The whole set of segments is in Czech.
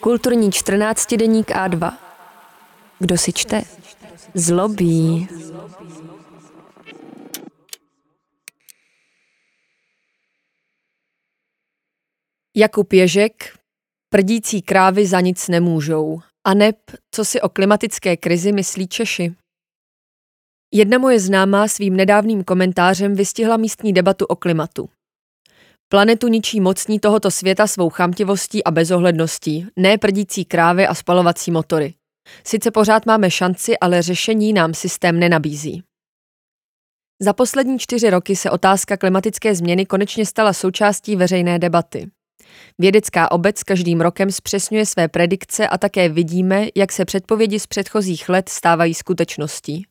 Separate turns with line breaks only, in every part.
Kulturní 14 deník A2. Kdo si čte? Zlobí.
Jakub Ježek, prdící krávy za nic nemůžou. A neb, co si o klimatické krizi myslí Češi? Jedna moje známá svým nedávným komentářem vystihla místní debatu o klimatu. Planetu ničí mocní tohoto světa svou chamtivostí a bezohledností, ne prdící krávy a spalovací motory. Sice pořád máme šanci, ale řešení nám systém nenabízí. Za poslední čtyři roky se otázka klimatické změny konečně stala součástí veřejné debaty. Vědecká obec každým rokem zpřesňuje své predikce a také vidíme, jak se předpovědi z předchozích let stávají skutečností.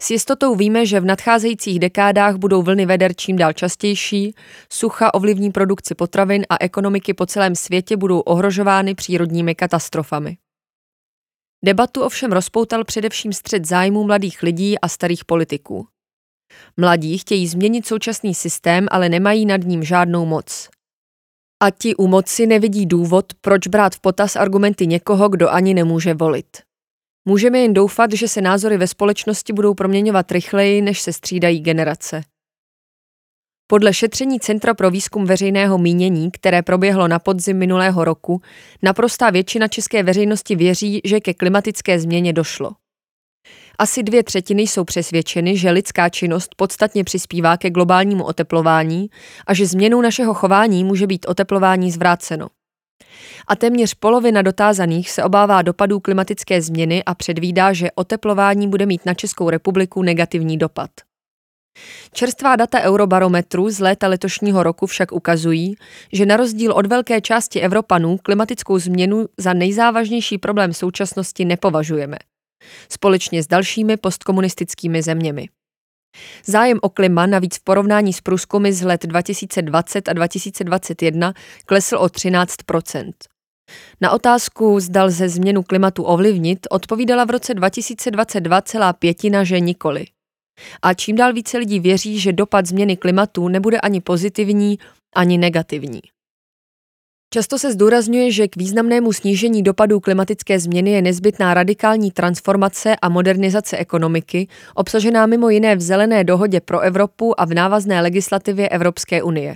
S jistotou víme, že v nadcházejících dekádách budou vlny veder čím dál častější, sucha ovlivní produkci potravin a ekonomiky po celém světě budou ohrožovány přírodními katastrofami. Debatu ovšem rozpoutal především střed zájmů mladých lidí a starých politiků. Mladí chtějí změnit současný systém, ale nemají nad ním žádnou moc. A ti u moci nevidí důvod, proč brát v potaz argumenty někoho, kdo ani nemůže volit. Můžeme jen doufat, že se názory ve společnosti budou proměňovat rychleji, než se střídají generace. Podle šetření Centra pro výzkum veřejného mínění, které proběhlo na podzim minulého roku, naprostá většina české veřejnosti věří, že ke klimatické změně došlo. Asi dvě třetiny jsou přesvědčeny, že lidská činnost podstatně přispívá ke globálnímu oteplování a že změnou našeho chování může být oteplování zvráceno a téměř polovina dotázaných se obává dopadů klimatické změny a předvídá, že oteplování bude mít na Českou republiku negativní dopad. Čerstvá data Eurobarometru z léta letošního roku však ukazují, že na rozdíl od velké části Evropanů klimatickou změnu za nejzávažnější problém současnosti nepovažujeme. Společně s dalšími postkomunistickými zeměmi. Zájem o klima navíc v porovnání s průzkumy z let 2020 a 2021 klesl o 13% Na otázku, zda lze změnu klimatu ovlivnit, odpovídala v roce 2022 celá pětina, že nikoli. A čím dál více lidí věří, že dopad změny klimatu nebude ani pozitivní, ani negativní. Často se zdůrazňuje, že k významnému snížení dopadů klimatické změny je nezbytná radikální transformace a modernizace ekonomiky, obsažená mimo jiné v Zelené dohodě pro Evropu a v návazné legislativě Evropské unie.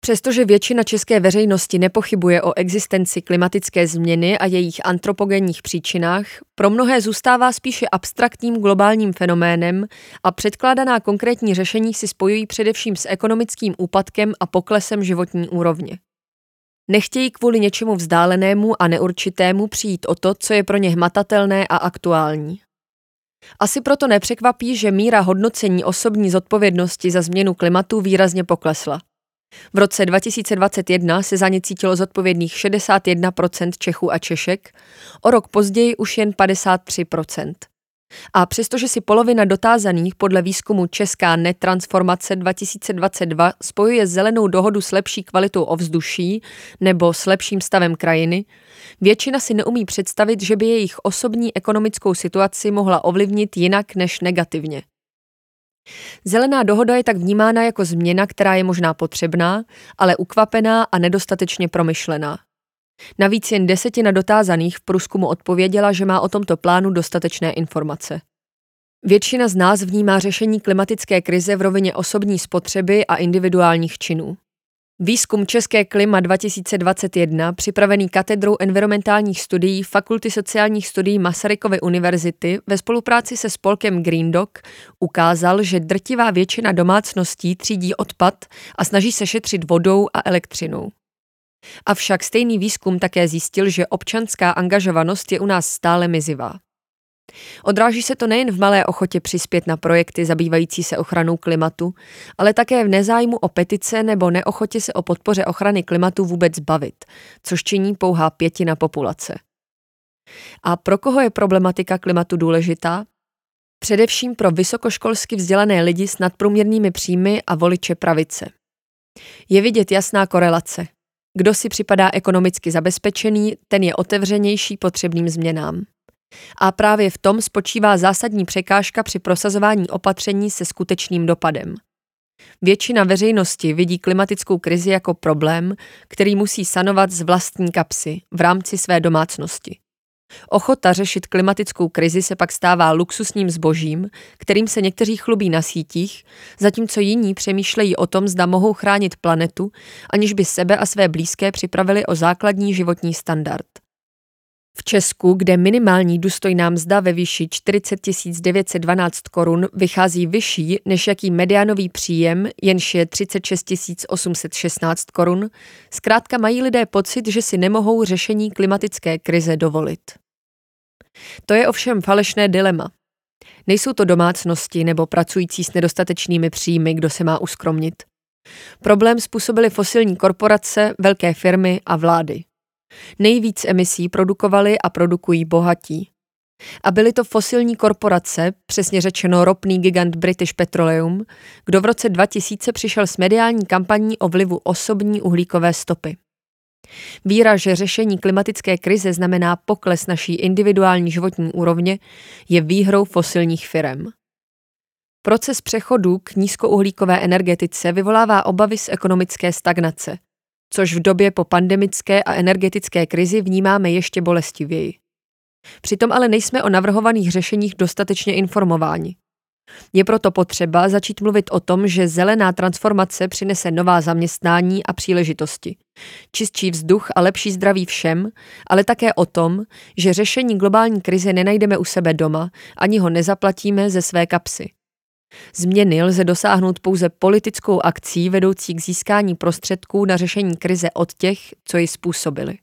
Přestože většina české veřejnosti nepochybuje o existenci klimatické změny a jejich antropogenních příčinách, pro mnohé zůstává spíše abstraktním globálním fenoménem a předkládaná konkrétní řešení si spojují především s ekonomickým úpadkem a poklesem životní úrovně. Nechtějí kvůli něčemu vzdálenému a neurčitému přijít o to, co je pro ně hmatatelné a aktuální. Asi proto nepřekvapí, že míra hodnocení osobní zodpovědnosti za změnu klimatu výrazně poklesla. V roce 2021 se za ně cítilo zodpovědných 61% Čechů a Češek, o rok později už jen 53%. A přestože si polovina dotázaných podle výzkumu Česká netransformace 2022 spojuje zelenou dohodu s lepší kvalitou ovzduší nebo s lepším stavem krajiny, většina si neumí představit, že by jejich osobní ekonomickou situaci mohla ovlivnit jinak než negativně. Zelená dohoda je tak vnímána jako změna, která je možná potřebná, ale ukvapená a nedostatečně promyšlená. Navíc jen desetina dotázaných v průzkumu odpověděla, že má o tomto plánu dostatečné informace. Většina z nás vnímá řešení klimatické krize v rovině osobní spotřeby a individuálních činů. Výzkum České klima 2021, připravený katedrou environmentálních studií Fakulty sociálních studií Masarykovy univerzity ve spolupráci se spolkem Green Dog, ukázal, že drtivá většina domácností třídí odpad a snaží se šetřit vodou a elektřinou. Avšak stejný výzkum také zjistil, že občanská angažovanost je u nás stále mizivá. Odráží se to nejen v malé ochotě přispět na projekty zabývající se ochranou klimatu, ale také v nezájmu o petice nebo neochotě se o podpoře ochrany klimatu vůbec bavit, což činí pouhá pětina populace. A pro koho je problematika klimatu důležitá? Především pro vysokoškolsky vzdělané lidi s nadprůměrnými příjmy a voliče pravice. Je vidět jasná korelace. Kdo si připadá ekonomicky zabezpečený, ten je otevřenější potřebným změnám. A právě v tom spočívá zásadní překážka při prosazování opatření se skutečným dopadem. Většina veřejnosti vidí klimatickou krizi jako problém, který musí sanovat z vlastní kapsy v rámci své domácnosti. Ochota řešit klimatickou krizi se pak stává luxusním zbožím, kterým se někteří chlubí na sítích, zatímco jiní přemýšlejí o tom, zda mohou chránit planetu, aniž by sebe a své blízké připravili o základní životní standard. V Česku, kde minimální důstojná mzda ve výši 40 912 korun vychází vyšší než jaký mediánový příjem, jenž je 36 816 korun, zkrátka mají lidé pocit, že si nemohou řešení klimatické krize dovolit. To je ovšem falešné dilema. Nejsou to domácnosti nebo pracující s nedostatečnými příjmy, kdo se má uskromnit. Problém způsobily fosilní korporace, velké firmy a vlády. Nejvíc emisí produkovali a produkují bohatí. A byly to fosilní korporace, přesně řečeno ropný gigant British Petroleum, kdo v roce 2000 přišel s mediální kampaní o vlivu osobní uhlíkové stopy. Víra, že řešení klimatické krize znamená pokles naší individuální životní úrovně, je výhrou fosilních firm. Proces přechodu k nízkouhlíkové energetice vyvolává obavy z ekonomické stagnace – což v době po pandemické a energetické krizi vnímáme ještě bolestivěji. Přitom ale nejsme o navrhovaných řešeních dostatečně informováni. Je proto potřeba začít mluvit o tom, že zelená transformace přinese nová zaměstnání a příležitosti, čistší vzduch a lepší zdraví všem, ale také o tom, že řešení globální krize nenajdeme u sebe doma, ani ho nezaplatíme ze své kapsy. Změny lze dosáhnout pouze politickou akcí vedoucí k získání prostředků na řešení krize od těch, co ji způsobili.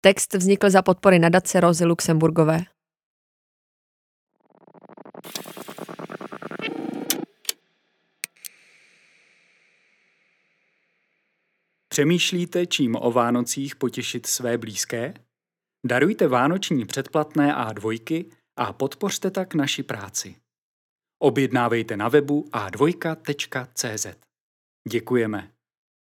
Text vznikl za podpory nadace Rozy Luxemburgové.
Přemýšlíte, čím o Vánocích potěšit své blízké? Darujte vánoční předplatné A2 a podpořte tak naši práci. Objednávejte na webu a2.cz. Děkujeme.